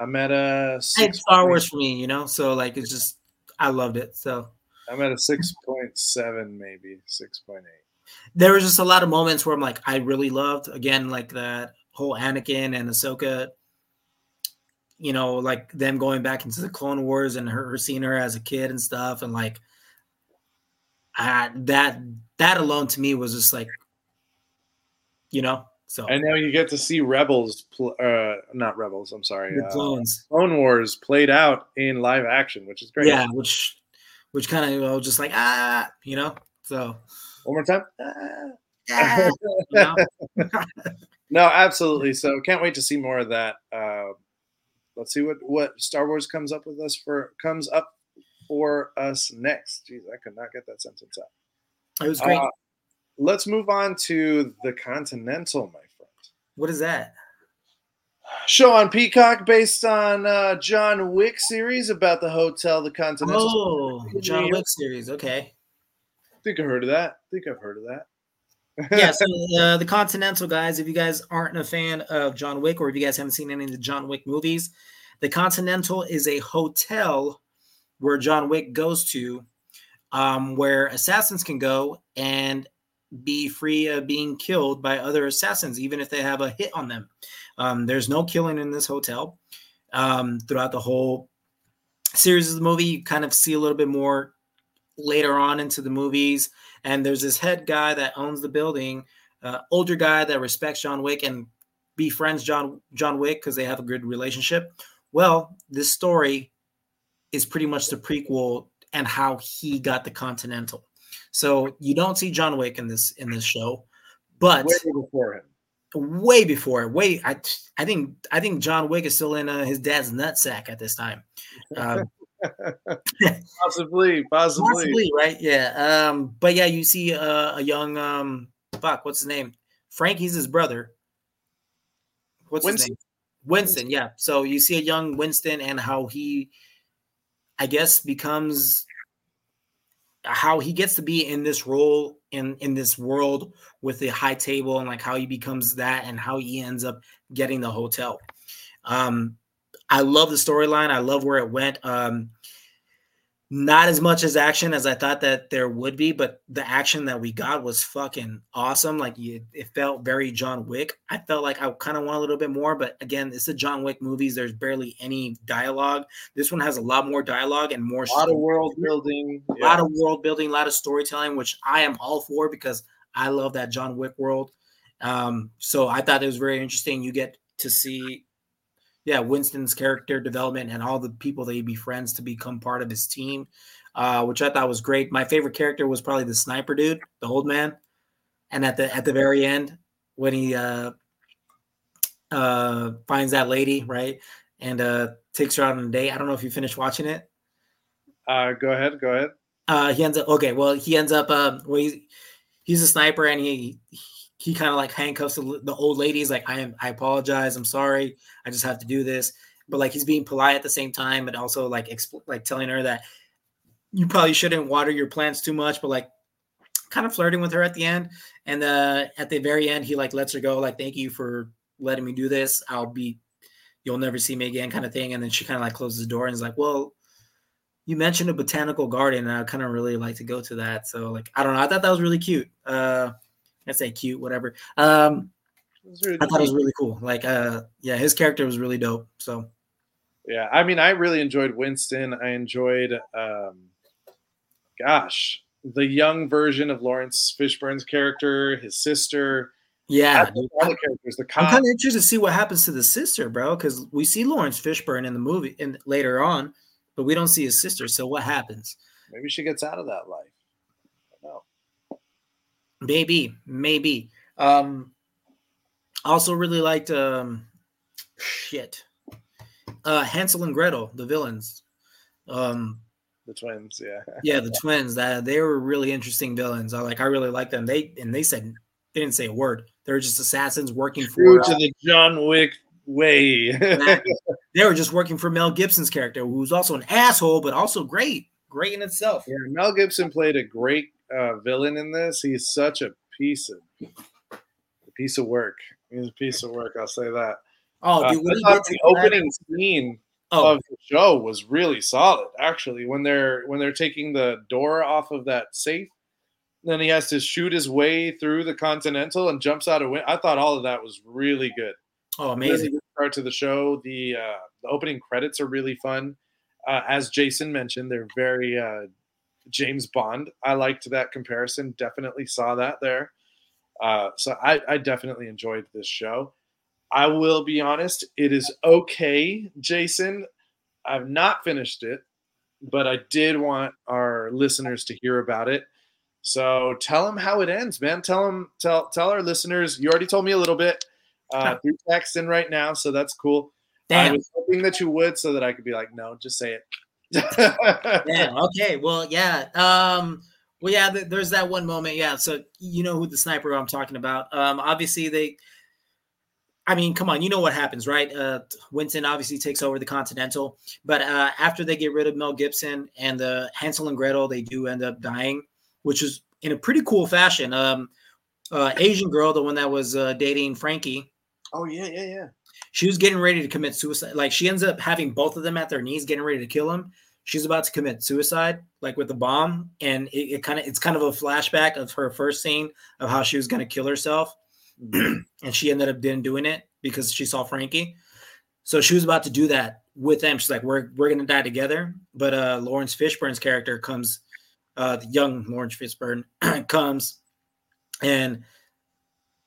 I'm at a six. Star Wars for me, you know. So like, it's just I loved it. So I'm at a six point seven, maybe six point eight. There was just a lot of moments where I'm like, I really loved again, like that whole Anakin and Ahsoka. You know, like them going back into the Clone Wars and her, her seeing her as a kid and stuff, and like, I, that that alone to me was just like, you know, so and now you get to see Rebels, pl- uh, not Rebels. I'm sorry, the uh, clones, uh, Clone Wars played out in live action, which is great. Yeah, which which kind of you know, just like ah, you know. So one more time. Ah, <laughs> <laughs> no, absolutely. So can't wait to see more of that. Uh, let's see what what Star Wars comes up with us for comes up for us next. Jeez, I could not get that sentence out. It was great. Uh, let's move on to the Continental, my friend. What is that? Show on Peacock based on uh, John Wick series about the hotel, the Continental. Oh, John Wick series. Okay. I think I've heard of that. I think I've heard of that. yeah, <laughs> so uh, the Continental guys, if you guys aren't a fan of John Wick or if you guys haven't seen any of the John Wick movies, the Continental is a hotel where John Wick goes to um, where assassins can go and be free of being killed by other assassins, even if they have a hit on them. Um, there's no killing in this hotel. Um, throughout the whole series of the movie, you kind of see a little bit more later on into the movies. And there's this head guy that owns the building, uh, older guy that respects John Wick and befriends John John Wick because they have a good relationship. Well, this story is pretty much the prequel and how he got the Continental. So you don't see John Wick in this in this show, but way before him. Way before, way I I think I think John Wick is still in uh, his dad's nutsack at this time. Um, <laughs> possibly, possibly, possibly, right? Yeah. Um, but yeah, you see uh, a young um, fuck, what's his name? Frank. He's his brother. What's Winston. his name? Winston. Yeah. So you see a young Winston and how he, I guess, becomes how he gets to be in this role in in this world with the high table and like how he becomes that and how he ends up getting the hotel. Um, I love the storyline. I love where it went. Um, not as much as action as I thought that there would be, but the action that we got was fucking awesome. Like it, it felt very John Wick. I felt like I kind of want a little bit more, but again, it's the John Wick movies. There's barely any dialogue. This one has a lot more dialogue and more. A lot of world building. A yeah. lot of world building, a lot of storytelling, which I am all for because I love that John Wick world. Um, so I thought it was very interesting. You get to see yeah, Winston's character development and all the people that he befriends to become part of his team, uh, which I thought was great. My favorite character was probably the sniper dude, the old man, and at the at the very end when he uh, uh, finds that lady right and uh, takes her out on a date. I don't know if you finished watching it. Uh, go ahead, go ahead. Uh, he ends up okay. Well, he ends up um, well, he's, he's a sniper and he he kind of like handcuffs the, the old ladies like, I am, I apologize. I'm sorry. I just have to do this. But like, he's being polite at the same time, but also like, like telling her that you probably shouldn't water your plants too much, but like kind of flirting with her at the end. And uh, at the very end, he like lets her go, like, thank you for letting me do this. I'll be, you'll never see me again kind of thing. And then she kind of like closes the door and is like, well, you mentioned a botanical garden and I kind of really like to go to that. So like, I don't know. I thought that was really cute. Uh, I say cute, whatever. Um, really I thought it was really cool. Like, uh, yeah, his character was really dope. So, yeah, I mean, I really enjoyed Winston. I enjoyed, um, gosh, the young version of Laurence Fishburne's character, his sister. Yeah, all the characters. The I'm kind of interested to see what happens to the sister, bro, because we see Laurence Fishburne in the movie and later on, but we don't see his sister. So what happens? Maybe she gets out of that life. Maybe, maybe. Um, also really liked um, shit. Uh, Hansel and Gretel, the villains. Um, the twins, yeah. <laughs> yeah, the twins. That they were really interesting villains. I like. I really like them. They and they said they didn't say a word. They were just assassins working True for to uh, the John Wick way. <laughs> they were just working for Mel Gibson's character, who's also an asshole, but also great, great in itself. Yeah, Mel Gibson played a great uh, villain in this. He's such a piece of a piece of work. He's a piece of work. I'll say that. Oh, uh, dude, uh, the opening that? scene oh. of the show was really solid. Actually, when they're when they're taking the door off of that safe, then he has to shoot his way through the Continental and jumps out of window. I thought all of that was really good. Oh, amazing! Start to the show. The uh, the opening credits are really fun. Uh, as Jason mentioned, they're very uh, James Bond. I liked that comparison. Definitely saw that there. Uh, so I, I definitely enjoyed this show. I will be honest, it is okay, Jason. I've not finished it, but I did want our listeners to hear about it. So tell them how it ends, man. Tell them, tell tell our listeners. You already told me a little bit uh, through text in right now, so that's cool. Damn. I was hoping that you would, so that I could be like, no, just say it yeah. <laughs> Okay. Well, yeah. Um, well, yeah. Th- there's that one moment. Yeah. So you know who the sniper I'm talking about. Um, obviously they. I mean, come on, you know what happens, right? Uh, Winston obviously takes over the Continental, but uh, after they get rid of Mel Gibson and the Hansel and Gretel, they do end up dying, which is in a pretty cool fashion. Um, uh, Asian girl, the one that was uh, dating Frankie. Oh yeah, yeah, yeah she was getting ready to commit suicide. Like she ends up having both of them at their knees, getting ready to kill him. She's about to commit suicide, like with the bomb, and it, it kind of it's kind of a flashback of her first scene of how she was going to kill herself, <clears throat> and she ended up didn't doing it because she saw Frankie. So she was about to do that with them. She's like, "We're we're gonna die together." But uh, Laurence Fishburne's character comes, uh, the young Laurence Fishburne <clears throat> comes, and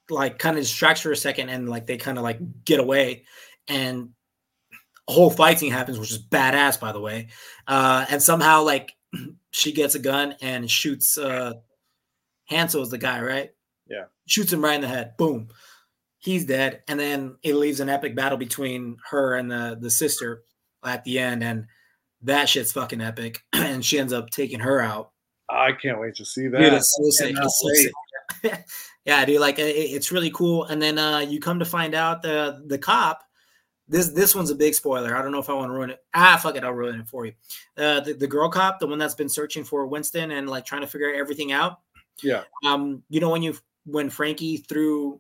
like kind of distracts for a second and like they kind of like get away. And a whole fighting happens which is badass by the way. Uh and somehow like <clears throat> she gets a gun and shoots uh Hansel is the guy right? Yeah. Shoots him right in the head. Boom. He's dead. And then it leaves an epic battle between her and the the sister at the end and that shit's fucking epic. <clears throat> And she ends up taking her out. I can't wait to see that. Dude, it's so sick. It's so sick. <laughs> yeah, dude, like it, it's really cool. And then uh, you come to find out the the cop. This this one's a big spoiler. I don't know if I want to ruin it. Ah, fuck it, I'll ruin it for you. Uh, the, the girl cop, the one that's been searching for Winston and like trying to figure everything out. Yeah. Um, you know when you when Frankie threw,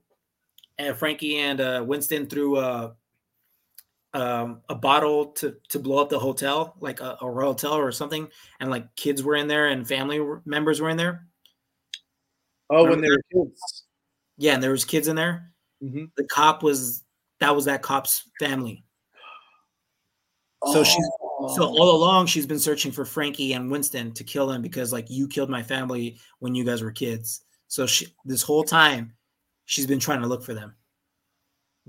uh, Frankie and uh, Winston threw uh, um, a bottle to to blow up the hotel, like a, a royal hotel or something, and like kids were in there and family members were in there. Oh, when they were kids. Yeah, and there was kids in there. Mm-hmm. The cop was that was that cop's family. So she so Oh. all along she's been searching for Frankie and Winston to kill them because like you killed my family when you guys were kids. So she this whole time she's been trying to look for them.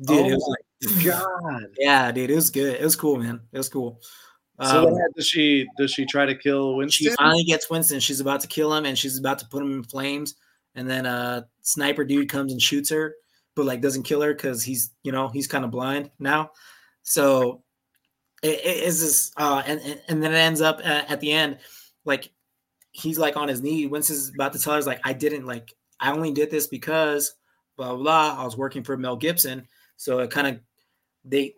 Dude, it was Oh like God. <laughs> yeah, dude, it was good. It was cool, man. It was cool. So Um, does she does she try to kill Winston? she finally gets Winston. She's about to kill him and she's about to put him in flames. And then uh sniper dude comes and shoots her, but like doesn't kill her because he's you know he's kind of blind now. So it, it is this uh and, and then it ends up at, at the end like he's like on his knee. Winston's about to tell her like I didn't like I only did this because blah blah. blah. I was working for Mel Gibson, so it kind of they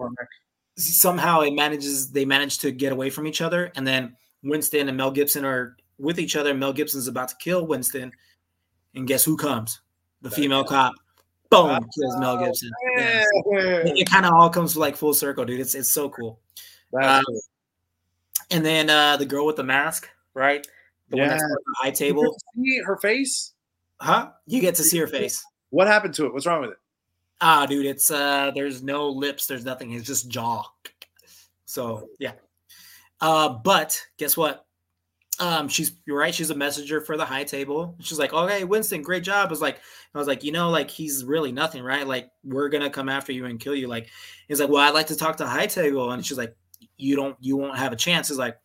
somehow it manages they manage to get away from each other and then winston and mel gibson are with each other mel gibson's about to kill winston and guess who comes the female cop boom kills mel gibson Yeah. it, kind of all comes like full circle dude it's, it's so cool Um, cool. and then uh the girl with the mask right the one that's Yeah. on the high table see her face. huh you get to see her face What happened to it? What's wrong with it? Ah, dude, it's uh there's no lips, there's nothing, it's just jaw. So yeah. Uh, but guess what? Um, she's you're right, she's a messenger for the high table. She's like, Okay, Winston, great job. I was like, I was like, you know, like he's really nothing, right? Like, we're gonna come after you and kill you. Like, he's like, Well, I'd like to talk to high table, and she's like, You don't you won't have a chance. He's like,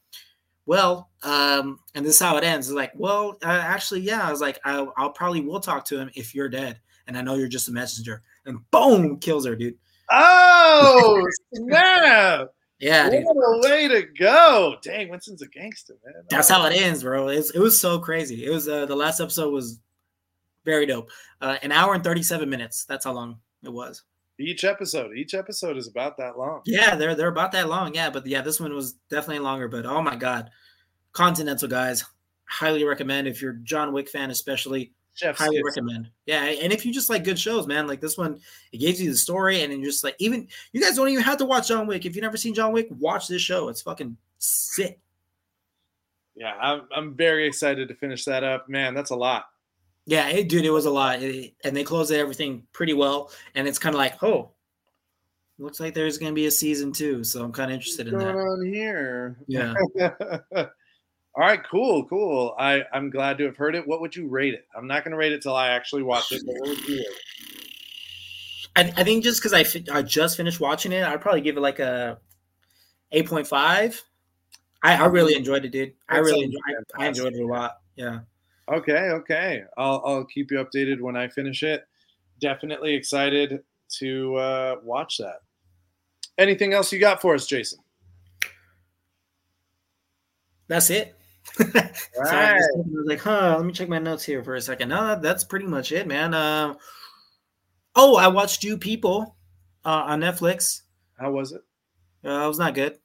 well, um, and this is how it ends. It's like, well, uh, actually, yeah. I was like, I'll, I'll probably will talk to him if you're dead, and I know you're just a messenger. And boom, kills her, dude. Oh <laughs> snap! Yeah, dude. What a way to go! Dang, Winston's a gangster, man. That's how it ends, bro. It's, it was so crazy. It was uh, the last episode was very dope. Uh, an hour and thirty seven minutes. That's how long it was. Each episode, each episode is about that long. Yeah, they're they're about that long. Yeah, but yeah, this one was definitely longer. But oh my god, Continental guys, highly recommend if you're John Wick fan, especially. Chef's highly kiss. recommend. Yeah, and if you just like good shows, man, like this one, it gives you the story, and then just like even you guys don't even have to watch John Wick. If you've never seen John Wick, watch this show. It's fucking sick. Yeah, I'm, I'm very excited to finish that up. Man, that's a lot. Yeah, it, dude, it was a lot, It- and they closed everything pretty well. And it's kind of like, oh, looks like there's gonna be a season two, so I'm kind of interested in What's going that. on here? Yeah, <laughs> All right, cool, cool. I I'm glad to have heard it. What would you rate it? I'm not going to rate it till I actually watch it. But what would you rate it? I, I think just because I fi- I just finished watching it, I'd probably give it like a eight point five. I, I really enjoyed it, dude. I really enjoyed, I, I enjoyed it a lot. Yeah. Okay, okay. I'll I'll keep you updated when I finish it. Definitely excited to uh, watch that. Anything else you got for us, Jason? That's it. <laughs> Sorry, I was thinking, I was like, huh, let me check my notes here for a second. No, that's pretty much it, man. Um, oh, I watched You People uh, on Netflix. How was it? Uh, it was not good.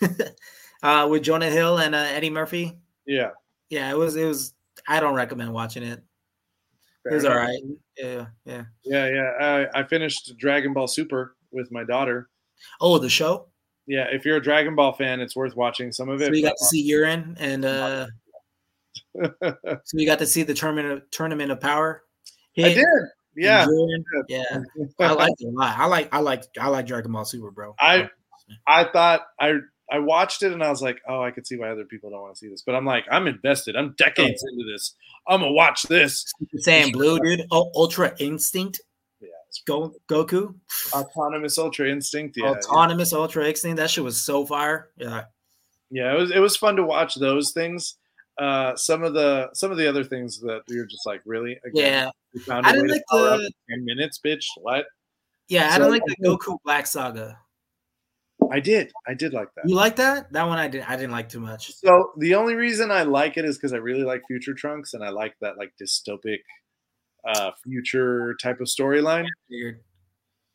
<laughs> uh, with Jonah Hill and uh, Eddie Murphy. Yeah. Yeah, it was. It was. I don't recommend watching it. It was all enough. right. Yeah, yeah. Yeah, yeah. I, I finished Dragon Ball Super with my daughter. Oh, the show. Yeah, if you're a Dragon Ball fan, it's worth watching some of it. So you got to see Urine and uh, <laughs> so you got to see the tournament tournament of power. I did. Yeah. Yeah. <laughs> I like it a lot. I like I like I like Dragon Ball Super, bro. I- I thought I I watched it and I was like, oh, I could see why other people don't want to see this. But I'm like, I'm invested. I'm decades Oh. into this. I'm gonna watch this. Saiyan Blue, dude. Ultra Instinct. Yeah, Go Goku. autonomous Ultra Instinct. Yeah, Autonomous Ultra Instinct. That shit was so fire. Yeah. yeah. It was it was fun to watch those things. Uh, some of the some of the other things that you're just like, really? Again, Yeah. we found I didn't like the ten minutes, bitch. What? yeah, I don't like the Goku Black Saga. I did. I did like that. You like that? That one I did I didn't like too much. So the only reason I like it is because I really like Future Trunks and I like that like dystopic uh future type of storyline.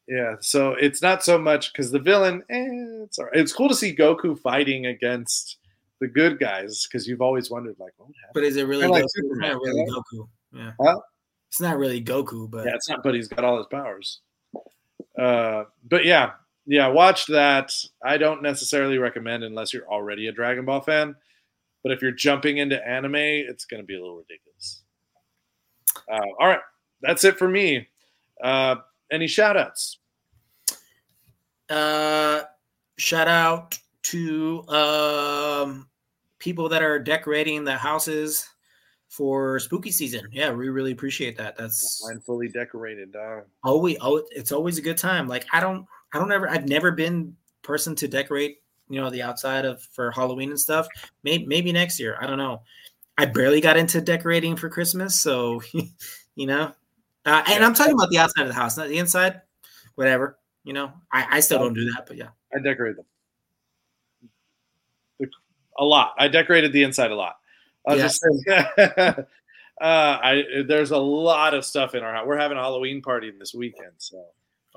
Yeah, so it's not so much because the villain, eh, it's all right. It's cool to see Goku fighting against the good guys because you've always wondered like what would happen. But is it really Kinda like Goku? It's not really right? Goku. Yeah. Huh? It's not really Goku, but Yeah, it's not, but he's got all his powers. Uh, but yeah, yeah, watch that. I don't necessarily recommend unless you're already a Dragon Ball fan. But if you're jumping into anime, it's going to be a little ridiculous. Uh, all right, that's it for me. Uh, any shout outs? Uh, shout out to um, people that are decorating the houses for spooky season. Yeah, we really appreciate that. That's mine fully decorated. Uh, always, oh, it's always a good time. Like I don't, I don't ever, I've never been person to decorate, you know, the outside of for Halloween and stuff. Maybe, maybe next year. I don't know. I barely got into decorating for Christmas, so <laughs> you know. Uh, and I'm talking about the outside of the house, not the inside. Whatever, you know. I, I still don't do that, but yeah. I decorate them a lot. I decorated the inside a lot. Yes. just <laughs> uh, I there's a lot of stuff in our house. We're having a Halloween party this weekend, so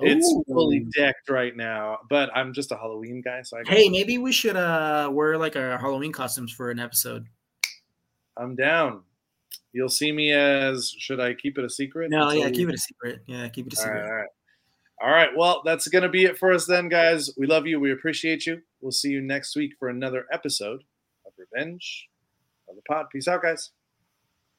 it's Ooh. fully decked right now. But I'm just a Halloween guy, so I hey, maybe we should uh wear like our Halloween costumes for an episode. I'm down. You'll see me as should I keep it a secret? No, yeah, keep it a secret. Yeah, keep it a secret. All right, all right. All right. Well, that's going to be it for us then, guys. We love you. We appreciate you. We'll see you next week for another episode of Revenge of the Pod. Peace out, guys.